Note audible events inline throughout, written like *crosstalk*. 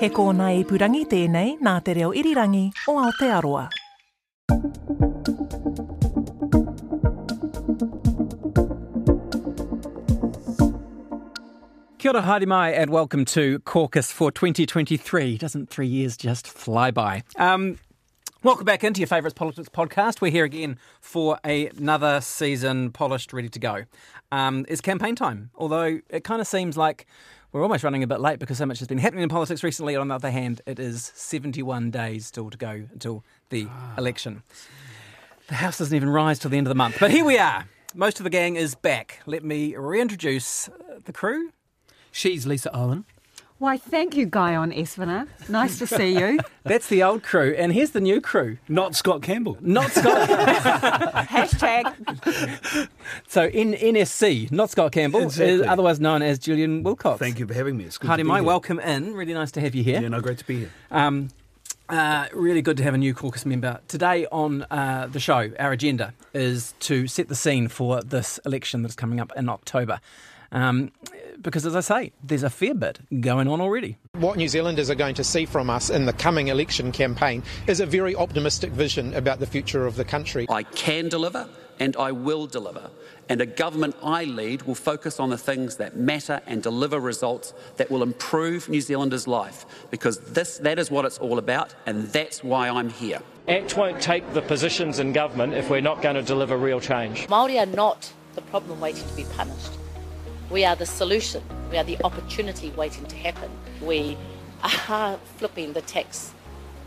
He kōna i purangi tēnei nā te reo irirangi o Aotearoa. Kia ora, haere mai, and welcome to Caucus for 2023. Doesn't three years just fly by? Um, welcome back into your favourite politics podcast. We're here again for another season, polished, ready to go. Um, it's campaign time, although it kind of seems like we're almost running a bit late because so much has been happening in politics recently. On the other hand, it is 71 days still to go until the election. The house doesn't even rise till the end of the month. But here we are. Most of the gang is back. Let me reintroduce uh, the crew. She's Lisa Owen. Why, thank you, Guyon Espiner. Nice to see you. *laughs* That's the old crew. And here's the new crew. Not Scott Campbell. Not Scott. *laughs* Hashtag. *laughs* so in NSC, not Scott Campbell, Exactly. is otherwise known as Julian Wilcox. Thank you for having me. It's good Hardy to be Mai, here. welcome in. Really nice to have you here. Yeah, no, great to be here. Um, uh, really good to have a new caucus member. Today on uh, the show, our agenda is to set the scene for this election that's coming up in October. Um, because, as I say, there's a fair bit going on already. What New Zealanders are going to see from us in the coming election campaign is a very optimistic vision about the future of the country. I can deliver and I will deliver. And a government I lead will focus on the things that matter and deliver results that will improve New Zealanders' life because this, that is what it's all about and that's why I'm here. ACT won't take the positions in government if we're not going to deliver real change. Māori are not the problem waiting to be punished. We are the solution. We are the opportunity waiting to happen. We are *laughs* flipping the tax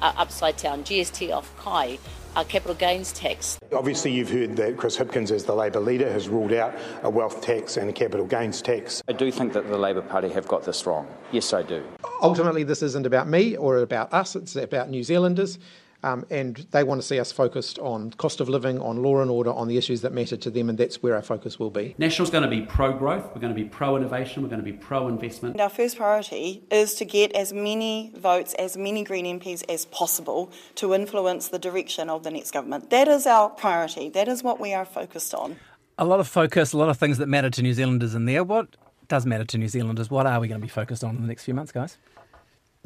uh, upside down, GST off Kai, our capital gains tax. Obviously, you've heard that Chris Hipkins, as the Labor leader, has ruled out a wealth tax and a capital gains tax. I do think that the Labor Party have got this wrong. Yes, I do. Ultimately, this isn't about me or about us, it's about New Zealanders. Um, and they want to see us focused on cost of living, on law and order, on the issues that matter to them, and that's where our focus will be. National's going to be pro growth, we're going to be pro innovation, we're going to be pro investment. And our first priority is to get as many votes, as many Green MPs as possible to influence the direction of the next government. That is our priority. That is what we are focused on. A lot of focus, a lot of things that matter to New Zealanders in there. What does matter to New Zealanders? What are we going to be focused on in the next few months, guys?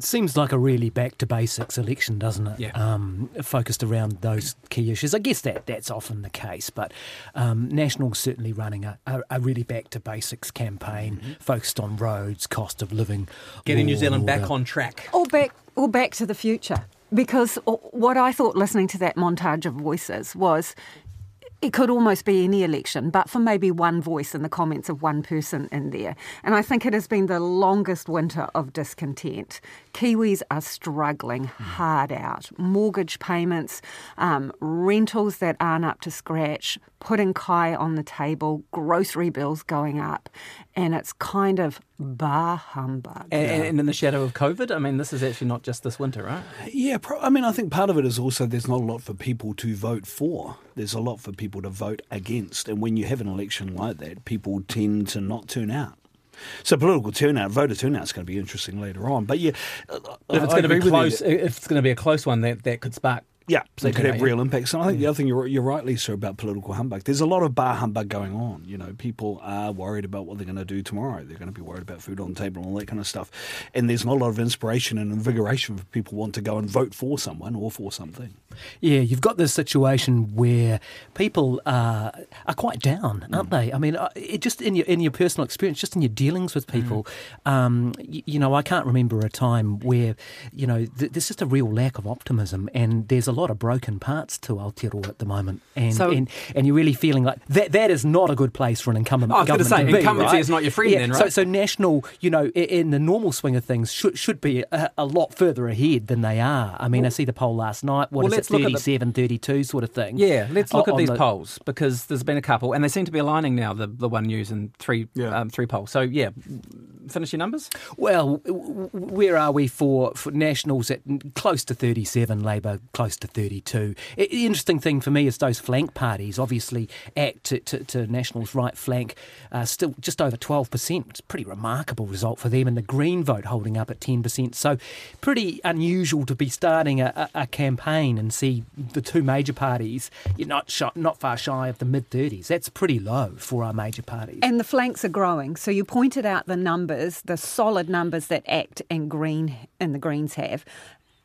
Seems like a really back to basics election, doesn't it? Yeah. Um, focused around those key issues. I guess that that's often the case, but um, National's certainly running a, a, a really back to basics campaign focused on roads, cost of living, Getting New Zealand and back on track. Or back, or back to the future. Because what I thought listening to that montage of voices was it could almost be any election, but for maybe one voice in the comments of one person in there. And I think it has been the longest winter of discontent. Kiwis are struggling hard out. Mortgage payments, um, rentals that aren't up to scratch, putting Kai on the table, grocery bills going up. And it's kind of bar humbug. And, and in the shadow of COVID, I mean, this is actually not just this winter, right? Yeah, pro- I mean, I think part of it is also there's not a lot for people to vote for. There's a lot for people to vote against. And when you have an election like that, people tend to not turn out. So political turnout, voter turnout is going to be interesting later on. But yeah, if it's going to be close, if it's going to be a close one, that, that could spark. Yeah, they could have real impacts. And I think the other thing you're, you're right, Lisa, about political humbug. There's a lot of bar humbug going on. You know, people are worried about what they're going to do tomorrow. They're going to be worried about food on the table and all that kind of stuff. And there's not a lot of inspiration and invigoration for people want to go and vote for someone or for something. Yeah, you've got this situation where people are, are quite down, aren't they? I mean, uh, it just in your in your personal experience, just in your dealings with people, um, you, you know, I can't remember a time where you know th- there's just a real lack of optimism, and there's a lot of broken parts to Aotearoa at the moment, and So- and, and you're really feeling like that. That is not a good place for an incumbent I was gonna say, be, incumbency right? is not your friend Yeah, then, So, right? so national, you know, in the normal swing of things, should should be a, a lot further ahead than they are. I mean, I see the poll last night. What well, is let's it, look at the- 37, 32 sort of thing? Yeah, let's look on at these the- polls because there's been a couple, and they seem to be aligning now. The the One News and three um, three polls. So yeah, finish your numbers. Well, w- w- where are we for, for Nationals at close to 37, Labor close to 32? I- The interesting thing for me is those flank parties, obviously, ACT to, to, to Nationals' right flank, uh, still just over 12%. It's a pretty remarkable result for them, and the Green vote holding up at 10%. So, pretty unusual to be starting a, a, a campaign and see the two major parties you're not, shy, not far shy of the mid 30s. That's pretty low for our major parties. And the flanks are growing. So you pointed out the numbers, the solid numbers that ACT and Green and the Greens have.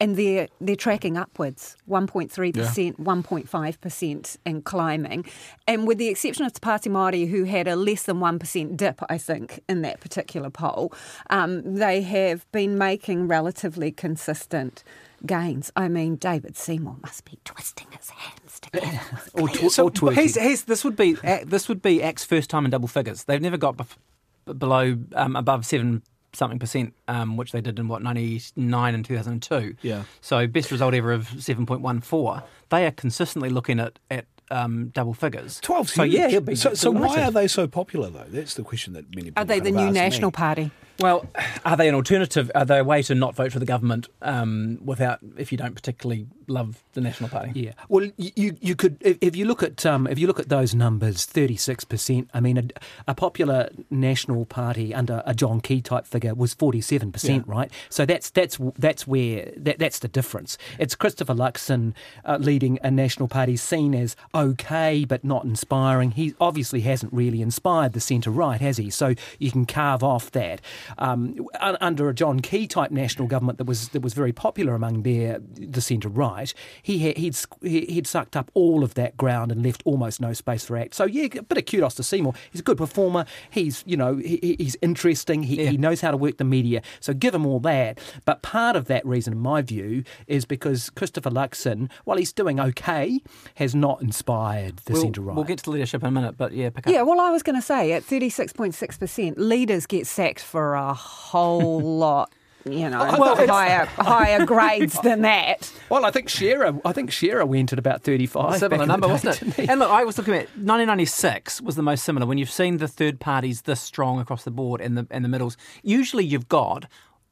And they're they're tracking upwards, 1.3%, 1.5% and climbing. And with the exception of Te Pāti Māori, who had a less than 1% dip, I think, in that particular poll, um, they have been making relatively consistent gains. I mean, David Seymour must be twisting his hands together. *laughs* or, tw- So or he's, he's, this would be this would be Act's first time in double figures. They've never got bef- below um, above seven something percent, um, which they did in what ninety nine and two thousand and two. Yeah. So best result ever of seven point one four. They are consistently looking at at um, double figures. 12 So yeah, so, so why are they so popular though? That's the question that many people Are they the new ask me. National Party? Well, are they an alternative? Are they a way to not vote for the government um, without if you don't particularly love the National Party? Yeah. Well, you you could if, you look at um, if you look at those numbers, thirty six percent. I mean, a, a popular national party under a John Key type figure was forty seven percent, right? So that's that's that's where that, that's the difference. It's Christopher Luxon uh, leading a national party seen as okay but not inspiring. He obviously hasn't really inspired the centre right, has he? So you can carve off that. Um, under a John Key type national government that was that was very popular among their the centre right, he had, he'd he- he'd sucked up all of that ground and left almost no space for act. So yeah, a bit of kudos to Seymour. He's a good performer. He's you know he, he- he's interesting. He, he knows how to work the media. So give him all that. But part of that reason, in my view, is because Christopher Luxon, while he's doing okay, has not inspired the we'll, centre right. we'll get to the leadership in a minute, but yeah, pick up. Yeah, well, I was going to say at 36.6%, leaders get sacked for a whole *laughs* lot, you know, Well, higher, higher *laughs* grades than that. Well, I think Shearer, I think Shearer went at about thirty-five. similar number, the wasn't it? And look, I was looking at 1996 was the most similar. When you've seen the third parties this strong across the board and the and the middles, usually you've got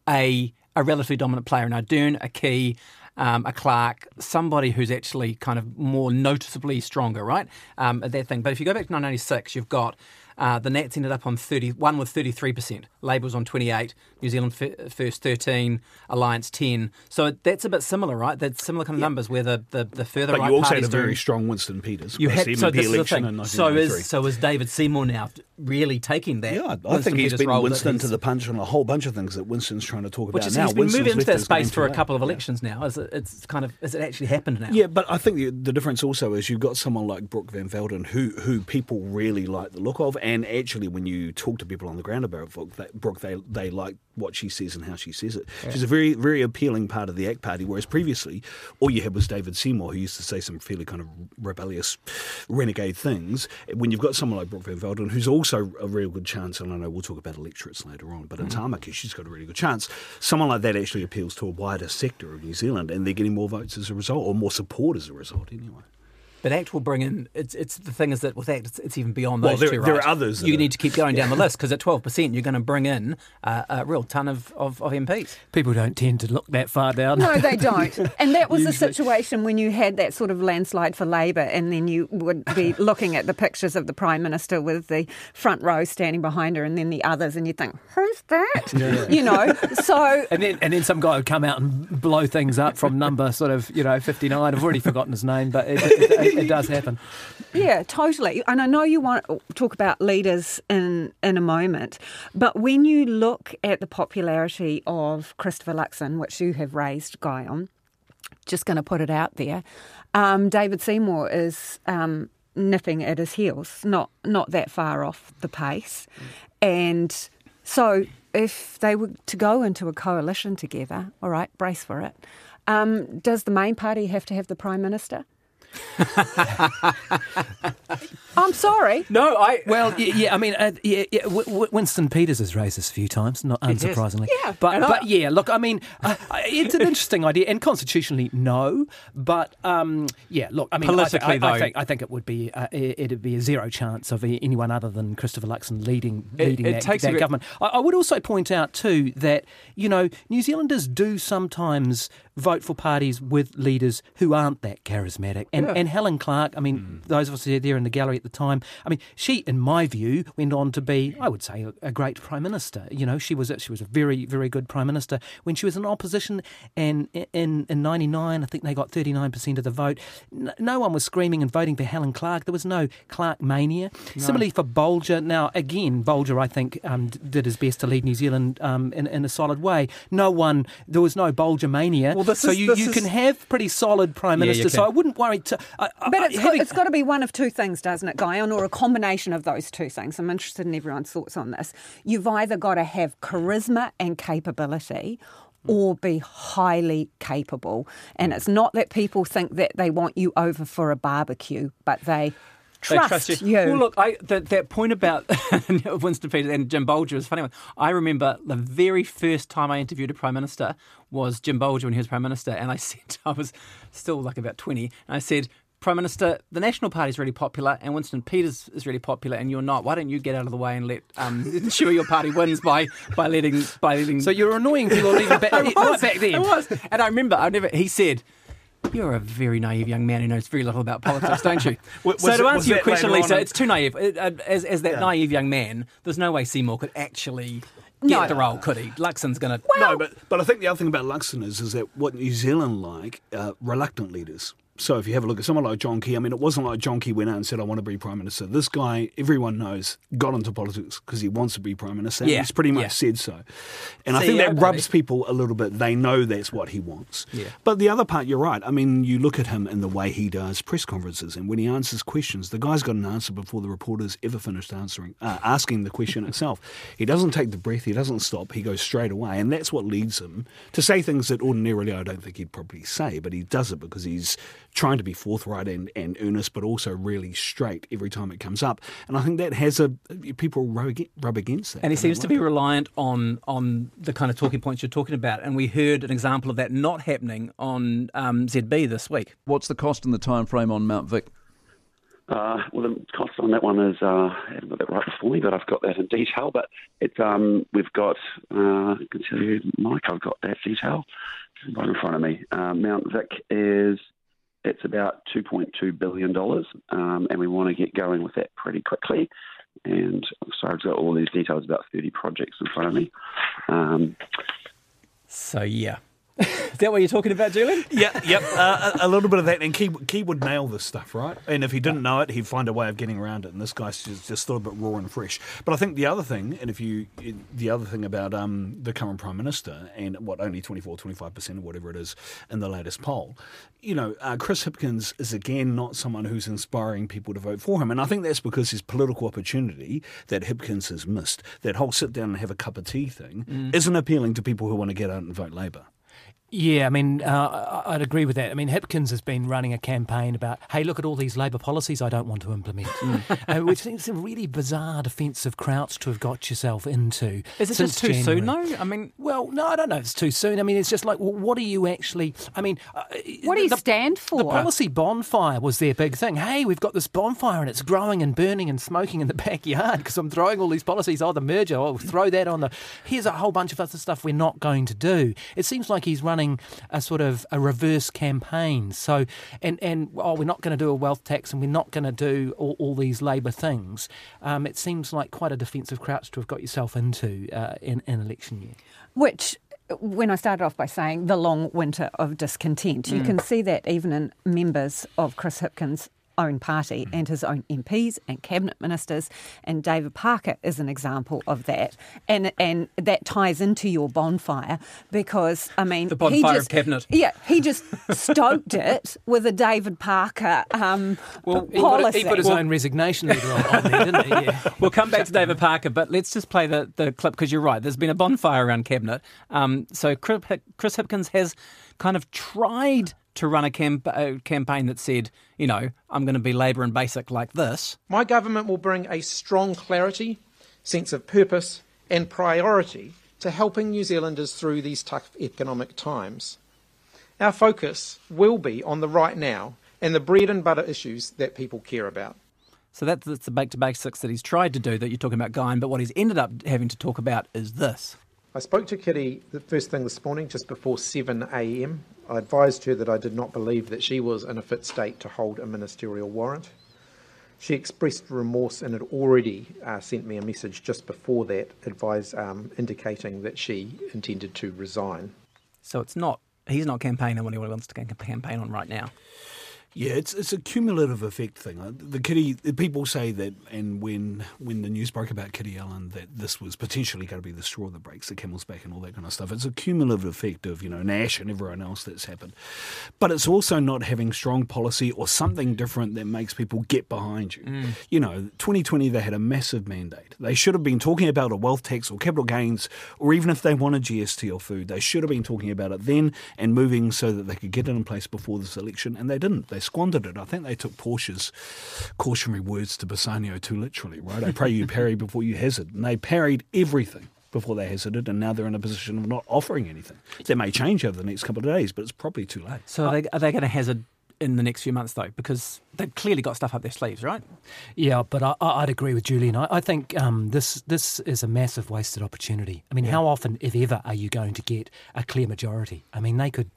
a a relatively dominant player. in Dern, a Key, um, a Clark, somebody who's actually kind of more noticeably stronger, right? Um, at that thing. But if you go back to 1996, you've got. Uh, the Nats ended up on 31 with 33%. Labor was on 28. New Zealand f- first 13. Alliance 10. So that's a bit similar, right? That's similar kind of numbers where the, the, the further But right you also had a very do- strong Winston Peters. you had the so this is the election thing. in So is so is David Seymour now really taking that? Yeah, I Winston think he's Peters been Winston to the punch on a whole bunch of things that Winston's trying to talk Which about is now. he's been Winston's moving into that space for a couple of elections now. Is it, it's kind of has it actually happened now? Yeah, but I think the, the difference also is you've got someone like Brooke Van Velden who who people really like the look of, and actually when you talk to people on the ground about Brooke, they, Brooke, they they like what she says and how she says it. Yeah. She's a very very appealing part of the ACT Party, whereas previously all you had was David Seymour who used to say some fairly kind of rebellious, renegade things. When you've got someone like Brooke Van Velden, who's also a real good chance, and I know we'll talk about electorates later on, but in Mm. Tamaki she's got a really good chance. Someone like that actually appeals to a wider sector of New Zealand, and they're getting more votes as a result, or more support as a result, anyway. But ACT will bring in. It's it's the thing is that with ACT, it's, it's even beyond Well, those there- two. there right? are others that You are- need to keep going down the list because at twelve percent, you're going to bring in uh, a real ton of, of, of MPs. People don't tend to look that far down. No, they *laughs* don't. And that was the situation when you had that sort of landslide for Labor, and then you would be *laughs* looking at the pictures of the Prime Minister with the front row standing behind her, and then the others, and you think, who's that? Yeah. You know, so *laughs* And then, and then some guy would come out and blow things up from number sort of, you know, 59. I've already forgotten his name, but it, it, it, it does happen. Yeah, totally. And I know you want to talk about leaders in in a moment, but when you look at the popularity of Christopher Luxon, which you have raised, Guy, on, just going to put it out there, um, David Seymour is um, nipping at his heels, not not that far off the pace, and so if they were to go into a coalition together, all right, brace for it. Um, does the main party have to have the prime minister? I'm sorry. No, I. Well, y- yeah, I mean, uh, yeah, yeah, W- W- Winston Peters has raised this a few times, not unsurprisingly. Yeah. but And I- but yeah, look, I mean, uh, it's an interesting idea, and constitutionally, no, but um, yeah, look, I mean, I, thi- Politically, I, I though- think I think it would be uh, it- it'd be a zero chance of anyone other than Christopher Luxon leading It- leading it that, that government. I, I would also point out too that you know New Zealanders do sometimes vote for parties with leaders who aren't that charismatic, and and Helen Clark, I mean, those of us who were there in the gallery at the time, I mean, she, in my view, went on to be, I would say, a, a great prime minister. You know, she was a, she was a very very good prime minister when she was in opposition, and in in '99, I think they got 39 percent of the vote. No, no one was screaming and voting for Helen Clark. There was no Clark mania. Similarly for Bolger. Now, again, Bolger, I think, um, did his best to lead New Zealand um, in, in a solid way. No one, there was no Bolger mania. Well, this so is- you, this you is- can have pretty solid prime Yeah, you ministers. So. I wouldn't worry. I, I- But it's got, it's got to be one of two things, doesn't it, Guyon, or a combination of those two things. I'm interested in everyone's thoughts on this. You've either got to have charisma and capability. Or be highly capable. And it's not that people think that they want you over for a barbecue, but they They trust, you. Well, look, I, that, that point about *laughs* Winston Peters and Jim Bolger is a funny one. I remember the very first time I interviewed a prime minister was Jim Bolger when he was prime minister, and I *laughs* said I was still like about twenty, and I said. Prime Minister, the National Party is really popular, and Winston Peters is really popular, and you're not. Why don't you get out of the way and let um, *laughs* ensure your party wins by by letting by letting? so you're annoying people even back, back then. It was. And I remember, I never. He said, "You're a very naive young man who knows very little about politics, don't you?" *laughs* Was so to answer your question, later on Lisa, it's too naive. Uh, As, as that Yeah. naive young man, there's no way Seymour could actually get No. the role, could he? Luxon's going to. no, but but I think the other thing about Luxon is is that what New Zealand like uh, reluctant leaders. So if you have a look at someone like John Key, I mean, it wasn't like John Key went out and said, "I want to be prime minister." This guy, everyone knows, got into politics because he wants to be prime minister. and Yeah, he's pretty much yeah. said so. And I think that baby. rubs people a little bit. They know that's what he wants. Yeah. But the other part, you're right. I mean, you look at him in the way he does press conferences, and when he answers questions, the guy's got an answer before the reporters ever finished answering, uh, asking the question itself. *laughs* He doesn't take the breath. He doesn't stop. He goes straight away, and that's what leads him to say things that ordinarily I don't think he'd probably say. But he does it because he's trying to be forthright and, and earnest, but also really straight every time it comes up. And I think that has a people rub rub against that. And he They don't seems to be it. reliant on on the kind of talking points you're talking about. And we heard an example of that not happening on um, ZB this week. What's the cost and the time frame on Mount Vic? Uh, well, the cost on that one is uh, I haven't got that right before me, but I've got that in detail. But it's um, we've got uh, I can tell you, Mike, I've got that detail right in front of me. Uh, Mount Vic is it's about two point two billion dollars, um, and we want to get going with that pretty quickly. And so I've got all these details about thirty projects in front of me. Um, So yeah, is that what you're talking about, Julian? Yeah, yep, uh, a, a little bit of that. And Key, Key would nail this stuff, right? And if he didn't know it, he'd find a way of getting around it. And this guy's just, just still a bit raw and fresh. But I think the other thing, and if you, the other thing about um, the current prime minister and what only 24, 25 percent or whatever it is in the latest poll, you know, uh, Chris Hipkins is again not someone who's inspiring people to vote for him. And I think that's because his political opportunity that Hipkins has missed, that whole sit down and have a cup of tea thing, Mm. isn't appealing to people who want to get out and vote Labour. Yeah, I mean, uh, I'd agree with that. I mean, Hipkins has been running a campaign about, hey, look at all these Labor policies I don't want to implement, *laughs* uh, which seems a really bizarre defensive crouch to have got yourself into. Is it just too soon? January. No, I mean, Well, no, I don't know if it's too soon. I mean, it's just like, well, what are you actually? I mean, uh, What do you the- stand for? The policy bonfire was their big thing. Hey, we've got this bonfire and it's growing and burning and smoking in the *laughs* backyard because I'm throwing all these policies. Oh, the merger. Oh, throw that on the. Here's a whole bunch of other stuff we're not going to do. It seems like he's running a sort of a reverse campaign. So, and and oh, we're not going to do a wealth tax and we're not going to do all, all these Labor things. Um, it seems like quite a defensive crouch to have got yourself into uh, in an election year. Which, when I started off by saying the long winter of discontent, you Mm. can see that even in members of Chris Hipkins' own party and his own MPs and cabinet ministers, and David Parker is an example of that, and and that ties into your bonfire because I mean The he bonfire of cabinet. Yeah, he just stoked it with a David Parker um, Well, He put, he put his own resignation *laughs* letter on, on there, didn't he? Yeah. *laughs* we'll come back to David Parker, but let's just play the, the clip because you're right. There's been a bonfire around cabinet. Um, so Chris Chris Hipkins has kind of tried to run a camp- uh, campaign that said, you know, I'm going to be Labour and basic like this. My government will bring a strong clarity, sense of purpose, and priority to helping New Zealanders through these tough economic times. Our focus will be on the right now and the bread and butter issues that people care about. So that's, that's the back to basics that he's tried to do that you're talking about, Guy. But what he's ended up having to talk about is this. I spoke to Kiri the first thing this morning, just before 7 a.m. I advised her that I did not believe that she was in a fit state to hold a ministerial warrant. She expressed remorse and had already uh, sent me a message just before that, advise, um, indicating that she intended to resign. So it's not he's not campaigning on what he wants to campaign on right now. Yeah, it's it's a cumulative effect thing. Uh, The Kiri the people say that, and when when the news broke about Kiri Allan, that this was potentially going to be the straw that breaks the camel's back and all that kind of stuff. It's a cumulative effect of you know Nash and everyone else that's happened, but it's also not having strong policy or something different that makes people get behind you. Mm. You know, 2020 they had a massive mandate. They should have been talking about a wealth tax or capital gains, or even if they wanted GST or food, they should have been talking about it then and moving so that they could get it in place before this election, and they didn't. They squandered it. I think they took Portia's cautionary words to Bassanio too literally, right? I pray you parry before you hazard. And they parried everything before they hazarded, and now they're in a position of not offering anything. That may change over the next couple of days, but it's probably too late. So are they, are they going to hazard in the next few months, though? Because they've clearly got stuff up their sleeves, right? Yeah, but I, I'd agree with Julian. I, I think um, this this is a massive wasted opportunity. I mean, how often, if ever, are you going to get a clear majority? I mean, they could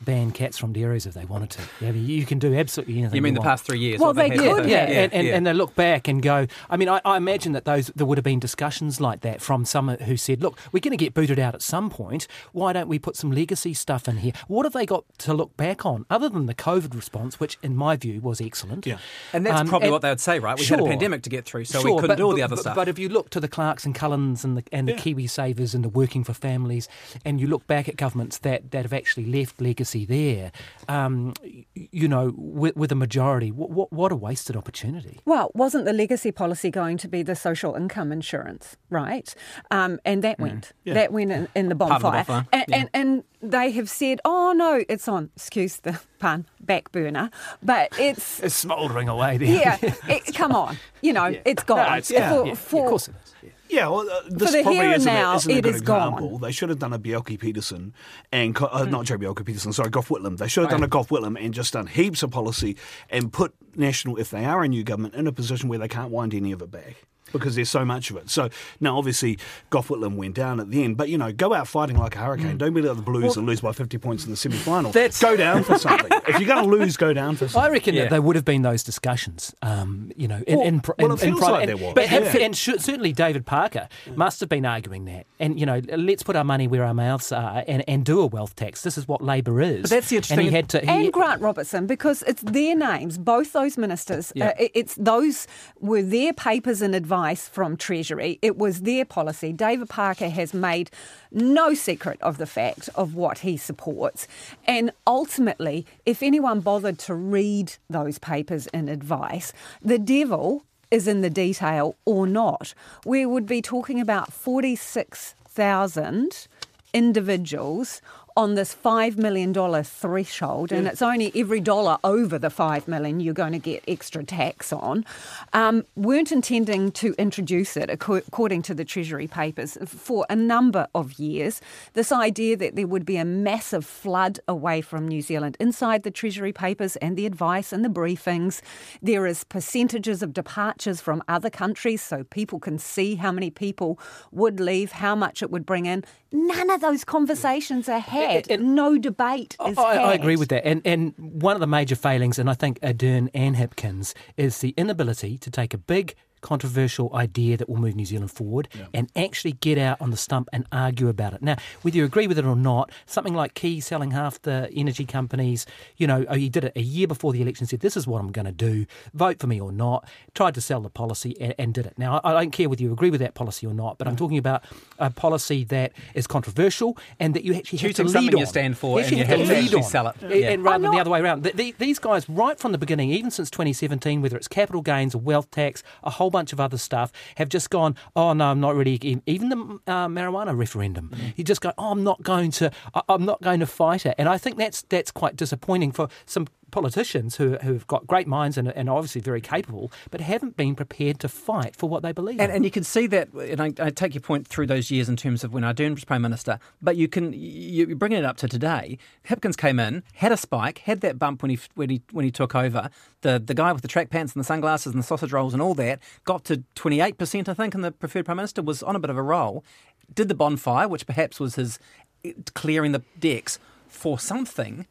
ban cats from dairies if they wanted to. I mean, you can do absolutely anything. You mean the want. past three years? Well, what they could, to- yeah, and, and, yeah. and they look back and go. I mean, I, I imagine that those there would have been discussions like that from some who said, "Look, we're going to get booted out at some point. Why don't we put some legacy stuff in here? What have they got to look back on other than the COVID response, which, in my view, was excellent? Yeah, And that's Um, probably and- what they would say, right? We had a pandemic to get through, so Sure, we couldn't but- do all but- the other but- stuff. But if you look to the Clarks and Cullens and the and the Kiwi Savers and the Working for Families, and you look back at governments that, that have actually left legacy there, um, you know, with, with a majority, what, what what a wasted opportunity. Well, wasn't the legacy policy going to be the social income insurance, right? Um, and that went. Yeah. That went in, in the the bonfire. bonfire, And, yeah. and, and they have said, oh, no, it's on, excuse the pun, back burner. But it's. *laughs* It's smouldering away there. Yeah, *laughs* it, come on. You know, it's gone. No, it's- yeah, For- yeah, yeah, for- of course it Yeah, well, uh, this the probably here and isn't, now, a, isn't a it good is gone. example. They should have done a Bjelke-Petersen and uh, Hmm. not Joh Bjelke Peterson, sorry, Gough Whitlam. They should have Oh, done a Gough Whitlam and just done heaps of policy and put national, if they are a new government, in a position where they can't wind any of it back. Because there's so much of it. So now, obviously, Gough Whitlam went down at the end. But, you know, go out fighting like a hurricane. Don't be like the Blues. Well- and lose by 50 points in the semi final. That's- Go down for something. if you're going to lose, go down for something. I reckon that there would have been those discussions, um, you know, in, Well- in, pr- well, in, it in feels private. like and, there was, But, and- yeah. and, sh- certainly David Parker must have been arguing that. And, you know, let's put our money where our mouths are and, and do a wealth tax. This is what Labor is. But that's the And interesting- he had to. He, and Grant Robertson, because it's their names, both those ministers. Yeah. Uh, it- it's those were their papers and advice from Treasury. It was their policy. David Parker has made no secret of the fact of what he supports, and ultimately, if anyone bothered to read those papers and advice, the devil is in the detail or not. We would be talking about forty six thousand individuals on this $5 million threshold, and it's only every dollar over the $5 million you're going to get extra tax on, um, weren't intending to introduce it, according to the Treasury papers, for a number of years. This idea that there would be a massive flood away from New Zealand inside the Treasury papers and the advice and the briefings. There is percentages of departures from other countries so people can see how many people would leave, how much it would bring in. None of those conversations are had. No debate is I. I agree with that. And and one of the major failings, and I think Ardern and Hipkins, is the inability to take a big controversial idea that will move New Zealand forward and actually get out on the stump and argue about it. Now, whether you agree with it or not, something like Key selling half the energy companies, you know, oh, he did it a year before the election, said, this is what I'm going to do, vote for me or not, tried to sell the policy and, and did it. Now, I, I don't care whether you agree with that policy or not, but I'm talking about a policy that is controversial and that you actually have to Choosing lead something on. you stand for actually and you have to lead actually on. sell it. And- Yeah. And rather I'm than the other way around. The, the, these guys, right from the beginning, even since 2017, whether it's capital gains, a wealth tax, a whole bunch of other stuff have just gone, oh no, I'm not really. Even the uh, marijuana referendum, Mm-hmm. you just go, oh, I'm not going to, I, I'm not going to fight it, and I think that's that's quite disappointing for some politicians who who've got great minds and, and obviously very capable, but haven't been prepared to fight for what they believe. And, in. and you can see that, and I, I take your point through those years in terms of when Ardern was Prime Minister, but you can, you, you're bringing it up to today. Hipkins came in, had a spike, had that bump when he, when he, when he took over. The, the guy with the track pants and the sunglasses and the sausage rolls and all that got to 28%, I think, and the preferred Prime Minister was on a bit of a roll. Did the bonfire, which perhaps was his clearing the decks for something.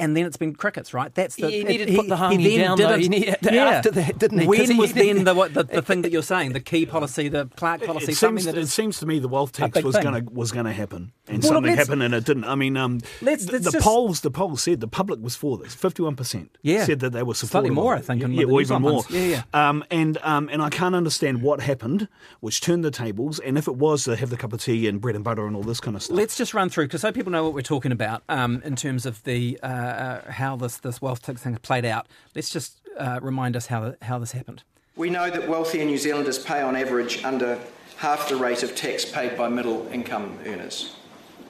And then it's been crickets, right? That's the He needed to put the harmony then down, did though. it- He needed- after that, didn't he? 'Cause When was didn't- then the, what, the the *laughs* thing that you're saying, the key policy, the Clark policy, It something seems, that it is seems to me the wealth tax was going to was going to happen, and Well, something happened, and it didn't. I mean, um, Let's- the, let's the just- polls the polls said the public was for this. Fifty one percent Yeah. said that they were supporting. Slightly more, I think, Yeah, or even more. Yeah, yeah. Um, and um, and I can't understand what happened, which turned the tables. And if it was to have the cup of tea and bread and butter and all this kind of stuff, Let's just run through because so people know what we're talking about um, in terms of the uh, uh, how this this wealth tax thing played out. Let's just uh, remind us how how this happened. We know that wealthier New Zealanders pay on average under half the rate of tax paid by middle income earners.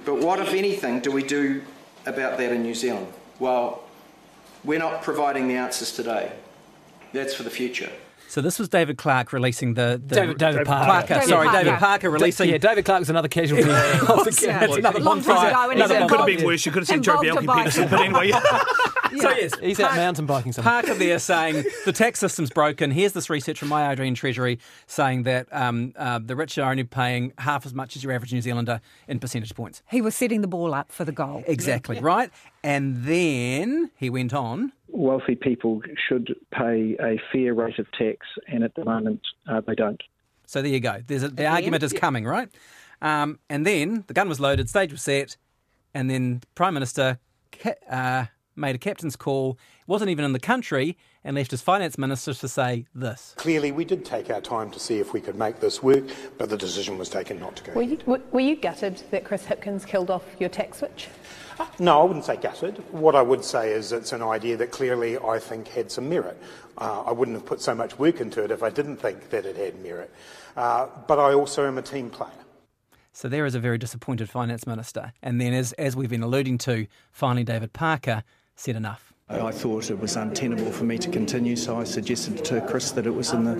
But what, if anything, do we do about that in New Zealand? Well, we're not providing the answers today. That's for the future. So this was David Clark releasing the, the David, David Parker. Parker. Sorry, David Parker releasing. Yeah, David Clark was another casualty. of *laughs* Yeah. another Long time bonfire. ago, Another he's it could have been worse. You could have seen Joe involved Bianchi Peterson, bike. but anyway. *laughs* So yes, He's out mountain biking somewhere. Parker there saying the tax system's broken. Here's this research from My Adrian Treasury saying that um, uh, the rich are only paying half as much as your average New Zealander in percentage points. He was setting the ball up for the goal. Exactly, right? And then he went on. wealthy people should pay a fair rate of tax, and at the moment uh, they don't. So there you go. There's a, the argument is coming, right? Um, and then the gun was loaded, stage was set, and then Prime Minister uh, made a captain's call. wasn't even in the country, and left his finance minister to say this. Clearly, we did take our time to see if we could make this work, but the decision was taken not to go. Were you, were- were you gutted that Chris Hipkins killed off your tax switch? No, I wouldn't say gutted. What I would say is it's an idea that clearly I think had some merit. Uh, I wouldn't have put so much work into it if I didn't think that it had merit. Uh, but I also am a team player. So there is a very disappointed finance minister. And then, as, as we've been alluding to, finally David Parker said enough. I thought it was untenable for me to continue, so I suggested to Chris that it was in the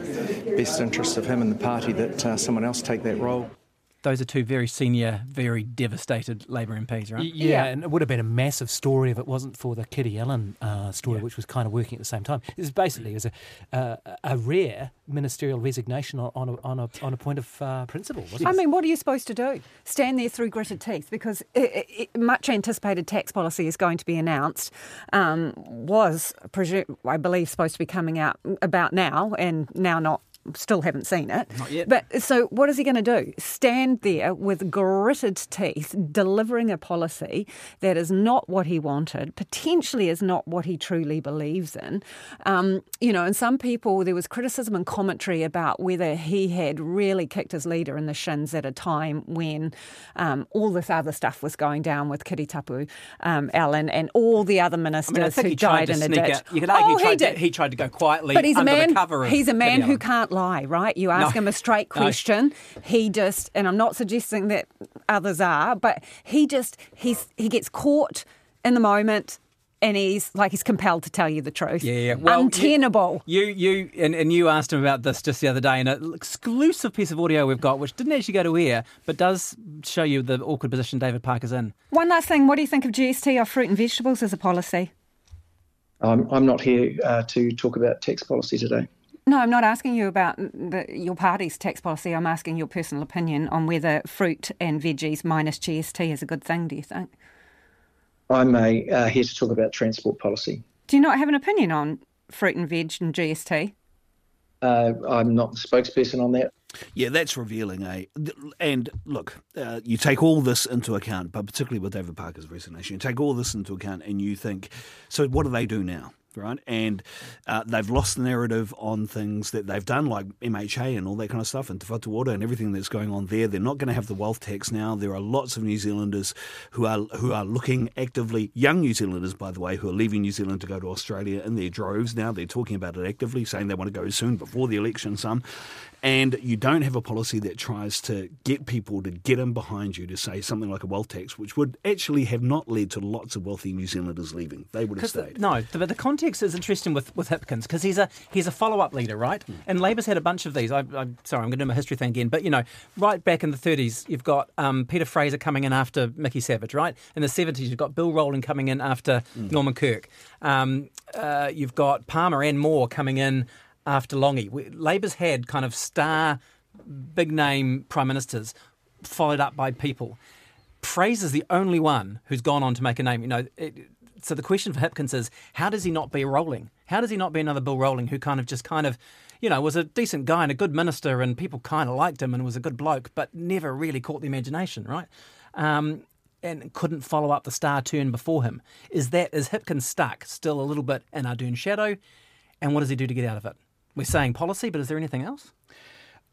best interest of him and the party that uh, someone else take that role. Those are two very senior, very devastated Labor MPs, right? Y- Yeah, and it would have been a massive story if it wasn't for the Kiri Allan uh, story, which was kind of working at the same time. It was basically it was a, uh, a rare ministerial resignation on, on, a, on, a, on a point of uh, principle. Wasn't I it? mean, what are you supposed to do? Stand there through gritted teeth because i i much anticipated tax policy is going to be announced. Um, was, presu- I believe, supposed to be coming out about now, and now not. Still haven't seen it. Not yet. But so, what is he going to do? Stand there with gritted teeth, delivering a policy that is not what he wanted, potentially is not what he truly believes in. Um, you know, and some people, there was criticism and commentary about whether he had really kicked his leader in the shins at a time when um, all this other stuff was going down with Kiri Tapu um, Allan and all the other I ministers mean, I think who he tried died to in a ditch. out. You could argue oh, he, tried did. To, he tried to go quietly But he's a man. the cover of he's a man who can't lie, right? You ask No. him a straight No. question, he just, and I'm not suggesting that others are, but he just he's he gets caught in the moment, and he's like he's compelled to tell you the truth. Yeah, yeah. Well, you- untenable. You, you, and, and you asked him about this just the other day in an exclusive piece of audio we've got, which didn't actually go to air, but does show you the awkward position David Parker's in. One last thing, what do you think of GST or fruit and vegetables as a policy? I'm, I'm not here uh, to talk about tax policy today. No, I'm not asking you about the, your party's tax policy. I'm asking your personal opinion on whether fruit and veggies minus GST is a good thing. Do you think? I'm a, uh, here to talk about transport policy. Do you not have an opinion on fruit and veg and GST? Uh, I'm not the spokesperson on that. Yeah, that's revealing, eh? And look, uh, you take all this into account, but particularly with David Parker's resignation, you take all this into account and you think, so what do they do now? Right? And uh, they've lost the narrative on things that they've done, like MHA and all that kind of stuff, and Te Whatu Ora and everything that's going on there. They're not going to have the wealth tax now. There are lots of New Zealanders who are who are looking actively, young New Zealanders, by the way, who are leaving New Zealand to go to Australia in their droves now. They're talking about it actively, saying they want to go soon before the election, some. And you don't have a policy that tries to get people to get in behind you to say something like a wealth tax, which would actually have not led to lots of wealthy New Zealanders leaving. They would have 'Cause the- stayed. no, the- but the context is interesting with, with Hipkins because he's a he's a follow up leader, right? Hmm. And Labor's had a bunch of these. I, I'm sorry, I'm going to do my history thing again, but you know, right back in the 30s, you've got um, Peter Fraser coming in after Mickey Savage, right? In the 70s, you've got Bill Rowling coming in after Hmm. Norman Kirk. Um, uh, you've got Palmer and Moore coming in after Longy. Labor's had kind of star, big name prime ministers followed up by people. Fraser's the only one who's gone on to make a name. You know, it, so the question for Hipkins is, how does he not be Rowling? How does he not be another Bill Rowling who kind of just kind of, you know, was a decent guy and a good minister and people kind of liked him and was a good bloke, but never really caught the imagination, right? Um, and couldn't follow up the star turn before him. Is that is Hipkins stuck still a little bit in Ardern shadow? And what does he do to get out of it? We're saying policy, but is there anything else?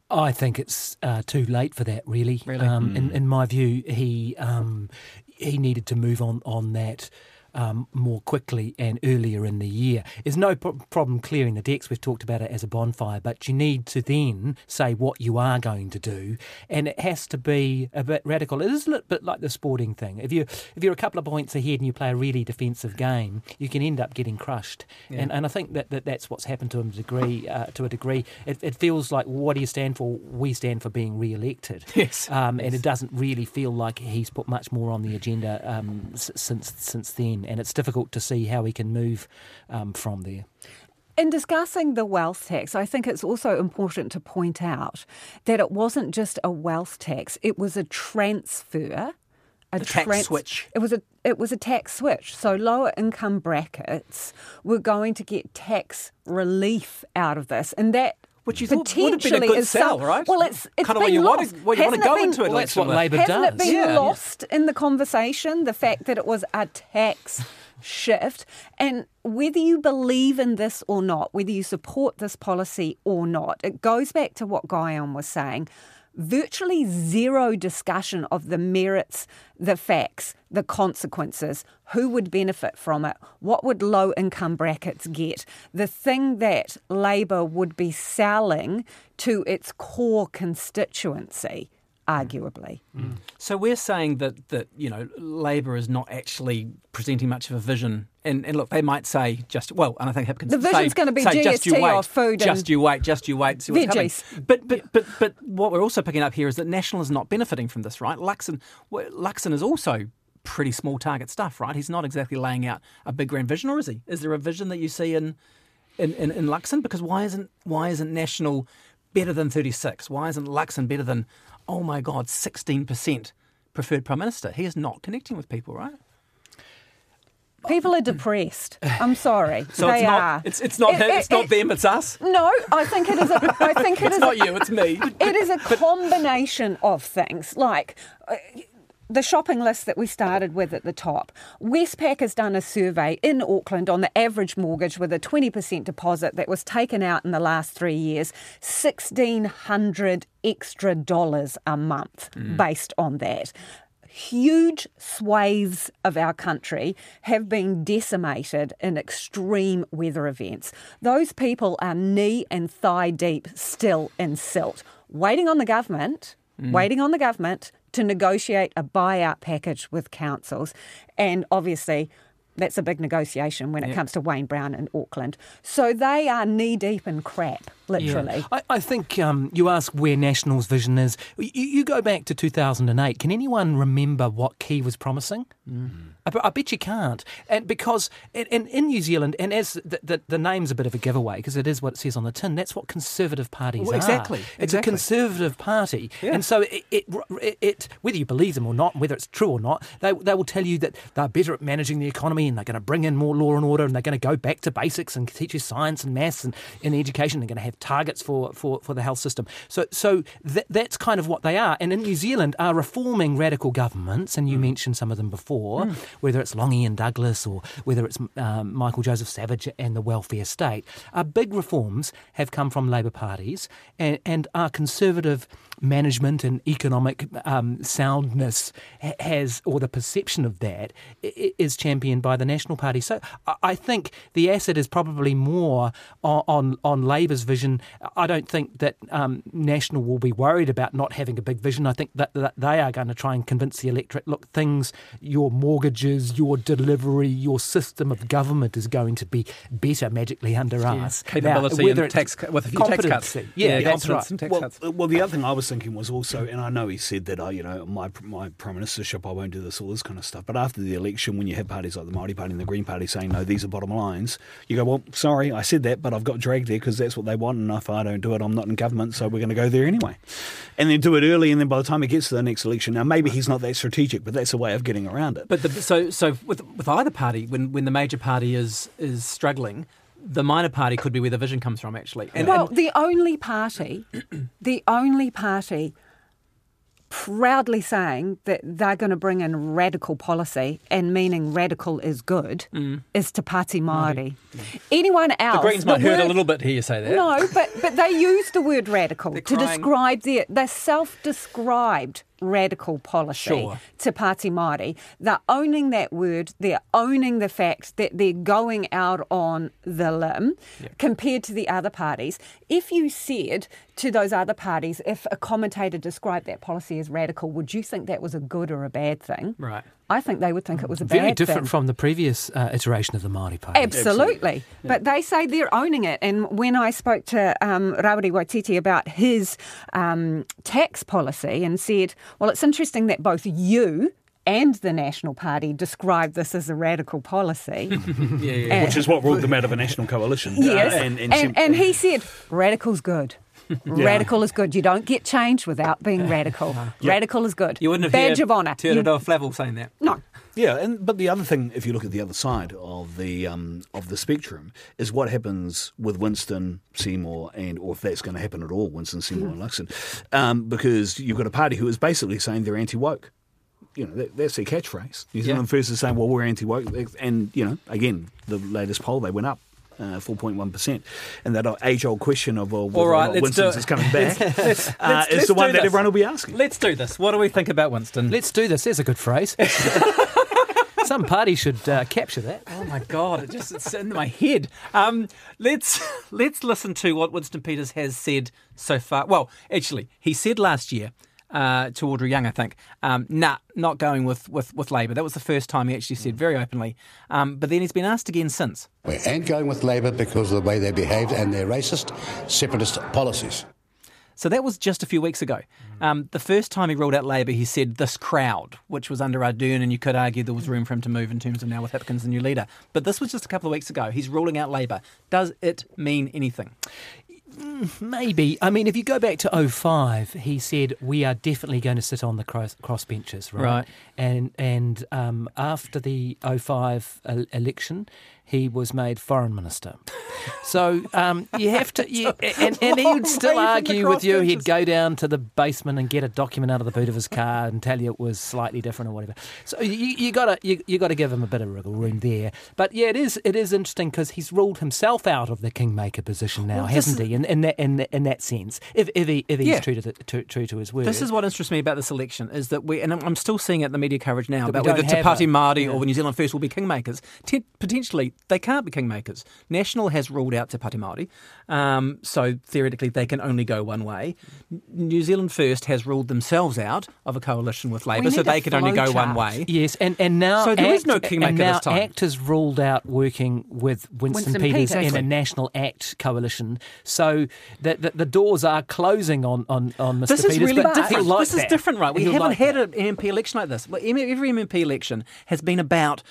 I think it's uh, too late for that. Really, Really? Um, in, Mm. in my view, he um, he needed to move on on that. Um, more quickly and earlier in the year. There's no pro- problem clearing the decks. We've talked about it as a bonfire, but you need to then say what you are going to do, and it has to be a bit radical. It is a little bit like the sporting thing. If you if you're a couple of points ahead and you play a really defensive game, you can end up getting crushed. Yeah. And and I think that, that that's what's happened to him to a degree. Uh, to a degree, it, it feels like what do you stand for? We stand for being re-elected. *laughs* Yes. Um, and it doesn't really feel like he's put much more on the agenda um, s- since since then, and it's difficult to see how he can move um, from there. In discussing the wealth tax, I think it's also important to point out that it wasn't just a wealth tax; it was a transfer. A The tax switch. It was a it was a tax switch. So lower income brackets were going to get tax relief out of this, and that. Which is thought would have been a good sell, some- right? Well, it's it's Kinda been what you lost. what you wanna Hasn't go been- into an Well, that's what. Labor Hasn't it been Yeah. lost in the conversation? The fact that it was a tax shift, and whether you believe in this or not, whether you support this policy or not, it goes back to what Guyon was saying. Virtually zero discussion of the merits, the facts, the consequences, who would benefit from it, what would low income brackets get, the thing that Labor would be selling to its core constituency, arguably. So we're saying that that you know Labor is not actually presenting much of a vision, and, and look, they might say just well, and I think Hipkins The vision's say- gonna be say, just you GST wait, or food just you wait, just you wait, see what's coming. veggies. But but but but what we're also picking up here is that National is not benefiting from this, right? Luxon Luxon is also pretty small target stuff, right? He's not exactly laying out a big grand vision, or is he? Is there a vision that you see in in, in, in Luxon? Because why isn't why isn't National better than thirty six? Why isn't Luxon better than oh my god, sixteen percent preferred prime minister? He is not connecting with people, right? People are depressed. I'm sorry. *laughs* So they it's not are. it's it's not It- him, it- it's not it- them, it's us. No, I think it is a. I think *laughs* it It's is not a, you, it's me. *laughs* It is a combination of things like. The shopping list that we started with at the top. Westpac has done a survey in Auckland on the average mortgage with a 20% deposit that was taken out in the last three years, 1600 extra dollars a month Mm. based on that. Huge swathes of our country have been decimated in extreme weather events. Those people are knee and thigh deep still in silt, waiting on the government, Mm. waiting on the government to negotiate a buyout package with councils. And obviously, that's a big negotiation when it Yeah. comes to Wayne Brown in Auckland. So they are knee deep in crap, literally. Yeah. I, I think um, you ask where National's vision is. You, you go back to 2008. Can anyone remember what Key was promising? I, bet- I bet you can't. And because in, in, in New Zealand, and as the, the, the name's a bit of a giveaway because it is what it says on the tin, that's what conservative parties Well, are. exactly, It's a conservative party. Yeah. And so it, it, it, it, whether you believe them or not, whether it's true or not, they, they will tell you that they're better at managing the economy and they're going to bring in more law and order and they're going to go back to basics and teach you science and maths and in education. They're going to have targets for, for, for the health system. So so that, that's kind of what they are. And in New Zealand, are reforming radical governments, and you mentioned some of them before, whether it's Long Ian Douglas or whether it's um, Michael Joseph Savage and the welfare state, are big reforms have come from Labour parties and, and our conservative management and economic um, soundness has, or the perception of that, i- i- is championed by the National Party. So I- I think the asset is probably more on, on, on Labour's vision. I don't think that um, National will be worried about not having a big vision. I think that, that they are going to try and convince the electorate look, things, your mortgages, your delivery, your system of government is going to be better magically under Yeah. us. Capability whether and it's tax with a few tax cuts. competency. Yeah, Yeah, that's right. tax well, cuts. well, the other thing I was thinking was also, and I know he said that, uh, you know, my my prime ministership, I won't do this, all this kind of stuff. But after the election, when you have parties like the Māori Party and the Green Party saying, no, these are bottom lines, you go, well, sorry, I said that, but I've got dragged there because that's what they want, and if I don't do it, I'm not in government, so we're going to go there anyway. And then do it early, and then by the time it gets to the next election, now maybe he's not that strategic, but that's a way of getting around it. But the, so so with with either party, when when the major party is is struggling, the minor party could be where the vision comes from. Actually, and, well, and the only party, *clears throat* the only party proudly saying that they're going to bring in radical policy and meaning radical is good Mm. is Te Pāti Māori. Anyone else... the Greens might the hurt a little bit hear you say that. No, but, but they use the word radical *laughs* to describe their, their self-described radical policy Sure. to Party Māori. They're owning that word. They're owning the fact that they're going out on the limb compared to the other parties. If you said to those other parties, if a commentator described that policy as radical, would you think that was a good or a bad thing? Right. I think they would think it was a bad thing. Very bad different thing. from the previous uh, iteration of the Māori Party. Absolutely. But they say they're owning it. And when I spoke to um, Rawiri Waititi about his um, tax policy and said, well, it's interesting that both you and the National Party describe this as a radical policy. *laughs* yeah, And- Which is what ruled them out of a national coalition. Yes. Uh, and, and, and, sim- he said, radical's good. *laughs* Radical is good. You don't get change without being radical. Yeah. Radical is good. You wouldn't have Badge heard of honour. Te Reo You- Flavell saying that. No. Yeah, and but the other thing, if you look at the other side of the um, of the spectrum, is what happens with Winston Seymour, and or if that's going to happen at all, Winston Seymour and Luxon, um, because you've got a party who is basically saying they're anti woke. You know, that, that's their catchphrase. New Zealand First is saying, well, we're anti woke, and you know, again, the latest poll they went up. Uh, 4.1%. And that age old question of, well, whether All or right, not Winston's do is coming back *laughs* Let's- let's- uh, let's- is let's the one do that everyone will be asking. Let's do this. What do we think about Winston? Let's do this. There's a good phrase. *laughs* Some party should uh, capture that. Oh my god! It just it's in my head. Um, let's let's listen to what Winston Peters has said so far. Well, actually, he said last year uh, to Audrey Young, I think, um, nah, not going with, with, with Labor. That was the first time he actually said very openly. Um, but then he's been asked again since. We ain't going with Labor because of the way they behaved and their racist, separatist policies. So that was just a few weeks ago. Um, the first time he ruled out Labor, he said this crowd, which was under Ardern, and you could argue there was room for him to move in terms of now with Hipkins the new leader. But this was just a couple of weeks ago. He's ruling out Labor. Does it mean anything? Maybe. I mean, if you go back to 05, he said, we are definitely going to sit on the cross, benches, right? Right. And, and um, after the 05 el- election, he was made foreign minister. so um, you have to, you, *laughs* and, and he would still Away from the argue with you. He'd go down to the basement and get a document out of the boot of his car and tell you it was slightly different or whatever. So you, you gotta you, you gotta give him a bit of wriggle room there. But yeah, it is it is interesting because he's ruled himself out of the kingmaker position now, Well, hasn't he? In, in that in, in that sense, if if, he, if he's Yeah. true to the to, true to his word. This is what interests me about this election is that we, and I'm- still seeing it in the media coverage now That about whether Te Pāti Māori yeah. or New Zealand First will be kingmakers. Te- potentially, they can't be kingmakers. National has ruled out Te Pāti Māori, um, so theoretically they can only go one way. New Zealand First has ruled themselves out of a coalition with Labor, so they can only go one way. Yes, and, and now So there is ACT, no kingmaker and now this time. ACT has ruled out working with Winston, Winston Peters Peters. in a national ACT coalition. So the, the, the doors are closing on, on, on Mr. This Peters. is really but different. like this is different, right? We He'll haven't like had that. an MP election like this. Well, Every MP election has been about.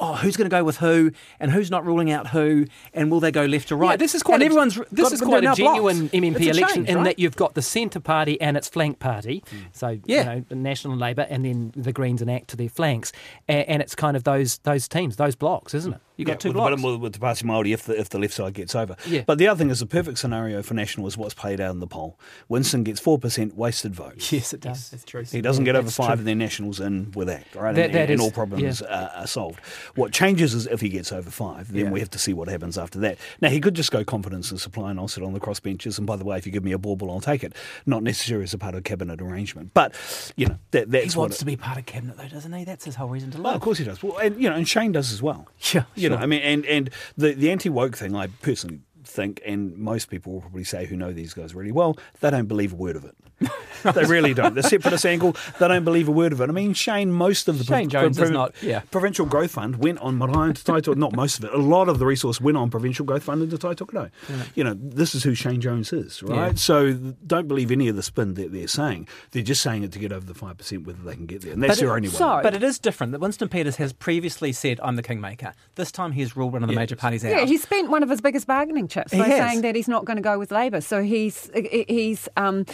Oh, who's going to go with who, and who's not ruling out who, and will they go left or right? Yeah, this is quite and a, everyone's this is quite a blocks. genuine MMP a election change, in right? that you've got the centre party and its flank party, hmm. so Yeah. you know the National Labour and then the Greens and ACT to their flanks, and, and it's kind of those those teams, those blocks, isn't it? You got Yeah, two with, blocks. With, with the Party Māori if the, if the left side gets over. Yeah. But the other thing is the perfect scenario for National is what's played out in the poll. Winston gets 4% wasted vote. *laughs* Yes, it does. That's true. He doesn't get over That's five, true. and then Nationals in with ACT, right? That- and, that and is- all problems yeah. uh, are solved. What changes is if he gets over five, then Yeah. we have to see what happens after that. Now, he could just go confidence and supply, and I'll sit on the crossbenches and by the way, if you give me a bauble, I'll take it. Not necessarily as a part of cabinet arrangement. But, you know, that, that's he what wants it- to be part of cabinet, though, doesn't he? That's his whole reason to live. well, of course he does. Well, and you know, and Shane does as well. Yeah, you know. I mean, and and the the anti woke thing, I personally think, and most people will probably say who know these guys really well, they don't believe a word of it. *laughs* they really don't. The separatist angle, they don't believe a word of it. I mean, Shane, most of the Shane Jones is not- yeah. Provincial Growth Fund went on Marae to Taitoke, not most of it. A lot of the resource went on Provincial Growth Fund into Taitoke. You know, this is who Shane Jones is, right? Yeah. So don't believe any of the spin that they're saying. They're just saying it to get over the five percent, whether they can get there, and that's But their it- only way. But it is different that Winston Peters has previously said, I'm the kingmaker. This time he's ruled one of the major parties out. Yeah, he spent one of his biggest bargaining by saying that he's not going to go with Labor. So he's he's um,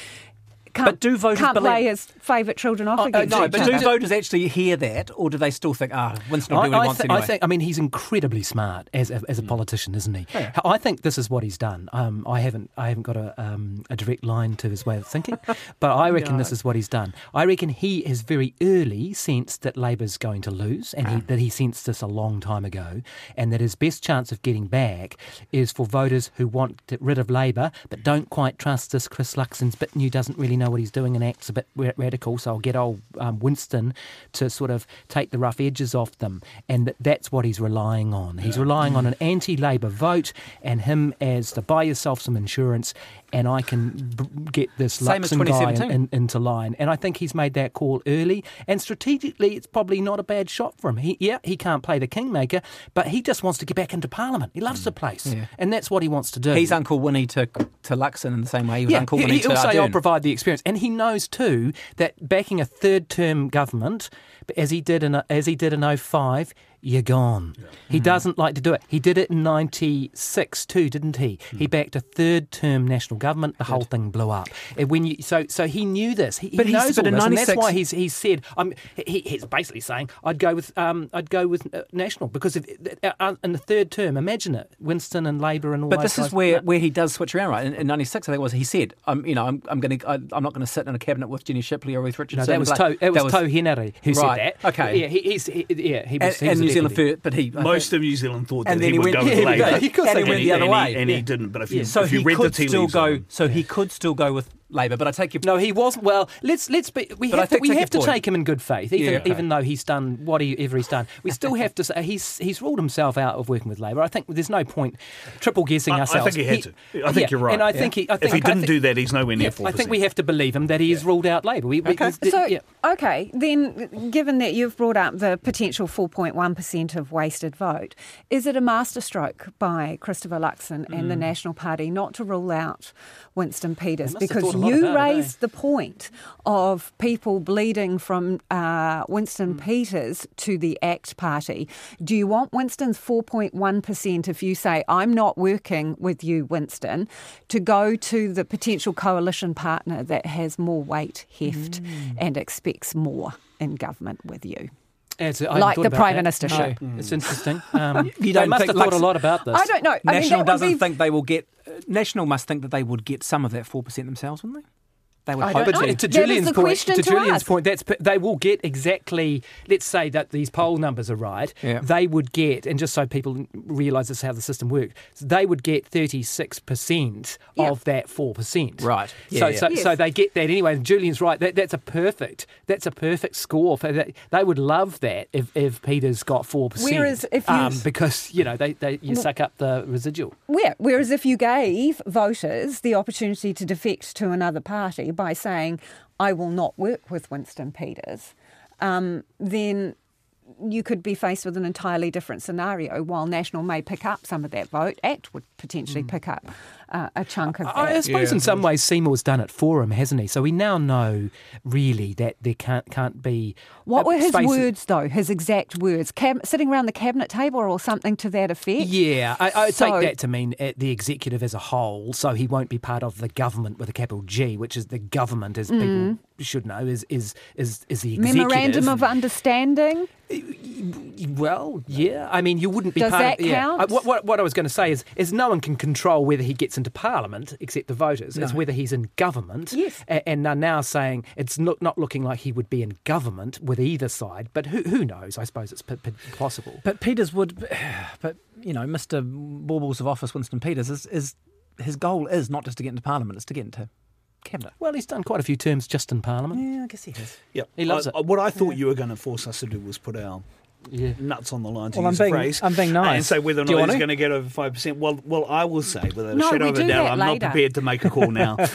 can't, But do voters can't play his favourite children off Oh, against no, but do voters actually hear that, or do they still think, ah, Winston will I, do what he I, wants thi- anyway? I think. I mean, he's incredibly smart as a, as a politician, isn't he? Yeah. I think this is what he's done. Um, I haven't. I haven't got a um, a direct line to his way of thinking, *laughs* but I reckon this is what he's done. I reckon he has very early sensed that Labor's going to lose, and he, that he sensed this a long time ago, and that his best chance of getting back is for voters who want to get rid of Labor but don't quite trust this Chris Luxon's bit new, doesn't really know what he's doing, and acts a bit radical. So I'll get old um, Winston to sort of take the rough edges off them, and that's what he's relying on. He's relying on an anti-Labor vote and him as the buy yourself some insurance, and I can b- get this Same Luxon guy in, in, into line. And I think he's made that call early, and strategically, it's probably not a bad shot for him. He, yeah, he can't play the kingmaker, but he just wants to get back into Parliament. He loves the place, Yeah. and that's what he wants to do. He's Uncle Winnie to to Luxon in the same way he was Uncle he, Winnie he'll to say, "I'll provide the experience," and he knows too that backing a third-term government, as he did in as he did in 05, you're gone. He Hmm. doesn't like to do it. He did it in '96 too, didn't he? Hmm. He backed a third-term national government. The whole thing blew up. And when you so so he knew this. He, But he knows but all in this, and that's why he's he's said. I'm, he, he's basically saying I'd go with um, I'd go with uh, national because if, uh, uh, in the third term, imagine it, Winston and Labor and all. But those this is guys- where, where he does switch around, right? In, in '96, I think it was he said, "I'm, you know, I'm, I'm going to, I'm not going to sit in a cabinet with Jenny Shipley or Ruth Richardson." No, that was Like, To, it was, Tau Henare who right. said that. Okay, Yeah, he, he's he, yeah he was. and, he was and a New Zealand, deputy. fir- but he Most of New Zealand thought that and then he, he would went, go *laughs* with Labour. yeah, of course and they went the other way. He, and he didn't. But if you, so if you he read could the tea still go. So he could still go with Labor. But I take your No, he wasn't. Well, let's let's be. We But I have to, think we take have to point. take him in good faith, even Yeah, okay. even though he's done whatever he's done. We still have to say he's he's ruled himself out of working with Labor. I think there's no point triple guessing I, I ourselves. think he had to. I think yeah, you're right. And I think he. I if he I didn't think- do that, he's nowhere near yeah, four I think we have to believe him that he's ruled out Labor. We, we, Okay. we- So, yeah. okay, then given that you've brought up the potential 4.1% of wasted vote, is it a masterstroke by Christopher Luxon and the Mm. National Party not to rule out Winston Peters? Because thought a lot you about it, eh? raised the point of people bleeding from uh, Winston Mm. Peters to the ACT Party. Do you want Winston's 4.1% if you say, I'm not working with you, Winston, to go to the potential coalition partner that has more weight, heft, Mm. and expects more in government with you? It's- like the Prime that. Ministership. No, It's interesting. *laughs* Um, You don't must think have thought a lot about this. I don't know. I mean, National doesn't be- think they will get. National must think that they would get some of that four percent themselves, wouldn't they? They would I hope But to. Julian's point, to to Julian's point, that's they will get exactly. Let's say that these poll numbers are right. Yeah. They would get, and just so people realise this is how the system works, they would get thirty six percent of that four percent. Right. so, Yeah, yeah. so, Yes. so they get that anyway. And Julian's right. That, that's a perfect. That's a perfect score for that. They would love that if, if Peter's got four percent. Whereas if you- um, because you know they, they you suck up the residual. Yeah, whereas if you gave voters the opportunity to defect to another party by saying, I will not work with Winston Peters, um, then you could be faced with an entirely different scenario. While National may pick up some of that vote, ACT would potentially pick up uh, a chunk of that. I suppose in some ways Seymour's done it for him, hasn't he? So we now know really that there can't can't be. What were his words, though? His exact words? Cab- sitting around the cabinet table or something to that effect? Yeah, I, I So- take that to mean uh, the executive as a whole. So he won't be part of the government with a capital G, which is the government, as people Mm. Should know, is is is, is the executive. Memorandum of understanding. Well, yeah. I mean, you wouldn't be Does part that of. Yeah. count? I, what, what, what I was going to say is, is no one can control whether he gets into Parliament except the voters. It's whether he's in government. Yes. A- And are now saying it's not, not looking like he would be in government with either side. But who, who knows? I suppose it's p- p- possible. But Peters would, *sighs* but you know, Mr. Baubles of Office, Winston Peters, is, is his goal is not just to get into Parliament; it's to get into cabinet. Well, he's done quite a few terms just in Parliament. Yeah, I guess he has. Yeah, He loves I- it. What I thought you were going to force us to do was put our Yeah. nuts on the line to Well, I'm use being- a phrase. I'm being nice. and nice. say whether or not want he's to? going to get over five percent. Well, well, I will say without a No, shadow of a doubt, I'm not prepared to make a call now. *laughs* *laughs*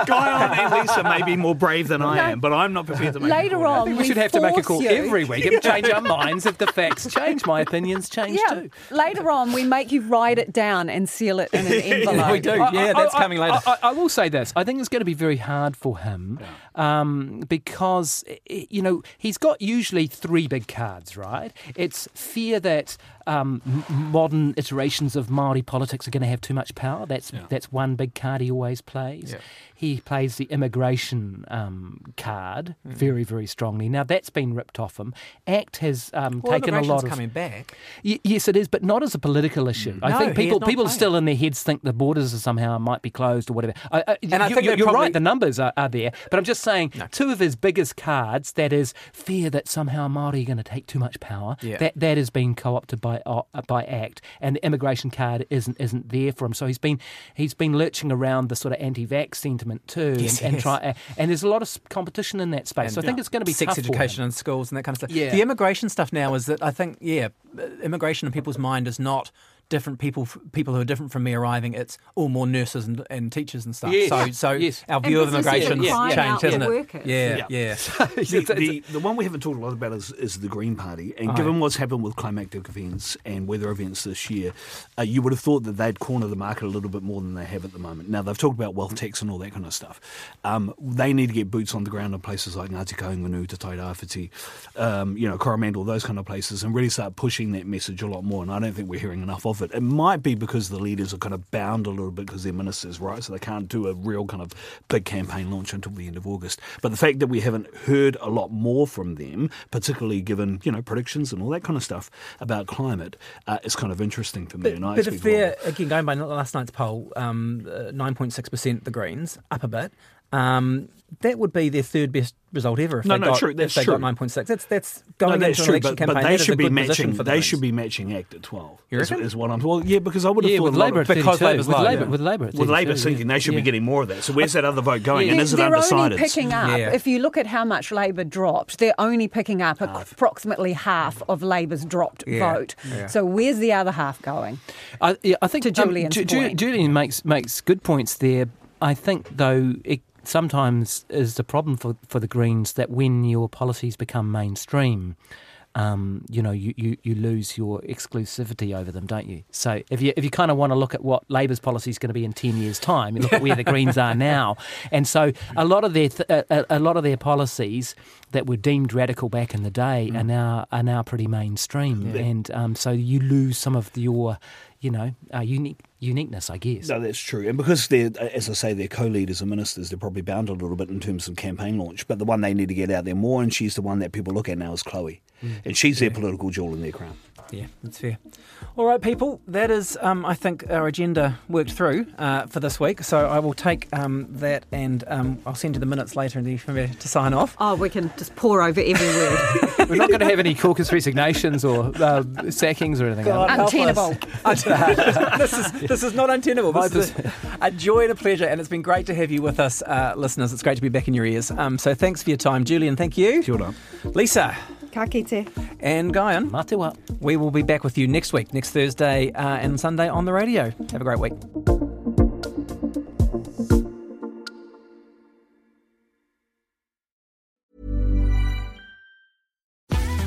*laughs* Guyon and Lisa may be more brave than I No. am, but I'm not prepared to make a Later call now. on, we we should have to make a call you- every week and change our minds if the facts change. My opinions change Yeah. too. Later on, we make you write it down and seal it in an *laughs* envelope. we do. Yeah, that's coming later. I, I, I will say this. I think it's going to be very hard for him um, because, you know, he's got usually three big cards, right? It's fear that um, m- modern iterations of Maori politics are going to have too much power. That's that's one big card he always plays. Yeah. He plays the immigration um, card Mm. very, very strongly. Now that's been ripped off him. ACT has um, Well, taken a lot of coming back. Y- yes, it is, but not as a political issue. I No, think people people playing. still in their heads think the borders are somehow might be closed or whatever. I, I, And I you, think you- you're probably- right. The numbers are, are there, but I'm just saying two of his biggest cards. That is fear that somehow Maori are going to take too much power. Yeah. That that has been co-opted by uh, by ACT, and the immigration card isn't isn't there for him. So he's been he's been lurching around the sort of anti-vax sentiment too, Yes, and, and try. And there's a lot of competition in that space. so I think it's going to be sex tough for him. education in schools and that kind of stuff. Yeah. The immigration stuff now is that I think yeah, uh, immigration in people's mind is not different people people who are different from me arriving. It's all more nurses and, and teachers and stuff. Yes. So so Yes. our And view of immigration are crying changed, out hasn't it? workers. Yeah, yeah. *laughs* *laughs* the, the, the one we haven't talked a lot about is, is the Green Party. And Oh, given what's happened with climatic events and weather events this year, uh, you would have thought that they'd corner the market a little bit more than they have at the moment. Now, they've talked about wealth tax and all that kind of stuff. Um, they need to get boots on the ground in places like Ngāti Kahungunu, Te Tairāwhiti, um, you know, Coromandel, those kind of places, and really start pushing that message a lot more. And I don't think we're hearing enough of it. It might be because the leaders are kind of bound a little bit because they're ministers, right? So they can't do a real kind of big campaign launch until the end of August. But the fact that we haven't heard a lot more from them, particularly given, you know, predictions and all that kind of stuff about climate, uh, is kind of interesting for me. and I But if expect they're, again, going by last night's poll, um, uh, 9.6% the Greens, up a bit, um, that would be their third best result ever if No, they no, got, true, if that's they true. got 9.6. That's, that's No, that's into true, an election but, campaign. but that they is a should be good position matching. for the They Greens. should be matching ACT at twelve. You reckon? is what I'm. Well, yeah, because I would have Yeah, thought with Labour of, at Because 32, with low, Labour, yeah. with Labour at with 32, Labour yeah. thinking they should Yeah. be getting more of that. So where's that other vote going? and is it they're only undecided? picking up, Yeah. if you look at how much Labor dropped, they're only picking up approximately half of Labor's dropped Yeah. vote. So where's the other half going? I, I think To um, Julian's Ju- Ju- point. Julian makes makes good points there. I think though it sometimes is the problem for, for the Greens that when your policies become mainstream, um, you know, you, you, you lose your exclusivity over them, don't you? So if you if you kind of want to look at what Labor's policy is going to be in ten years' time, you look at where the Greens are now, *laughs* and so a lot of their th- a, a- lot of their policies that were deemed radical back in the day are now are now pretty mainstream, and um, so you lose some of your you know uh, unique uniqueness, I guess. No, that's true. And because they're, as I say, they're co-leaders and ministers, they're probably bound a little bit in terms of campaign launch. But the one they need to get out there more, and she's the one that people look at now, is Chloe. And she's their political jewel in their crown. Yeah, that's fair. All right, people, that is, um, I think, our agenda worked through uh, for this week. So I will take um, that and um, I'll send you the minutes later and then you can remember to sign off. Oh, we can just pour over every word. *laughs* We're not going to have any caucus resignations or uh, sackings or anything. God, are we? help us. Untenable. *laughs* this is this is not untenable. This is a, a joy and a pleasure, and it's been great to have you with us, uh, listeners. It's great to be back in your ears. Um, so thanks for your time, Julian. Thank you. Kia ora. Lisa Ka kite. and Guyon. Matewa. We will be back with you next week, next Thursday uh, and Sunday on the radio. Have a great week.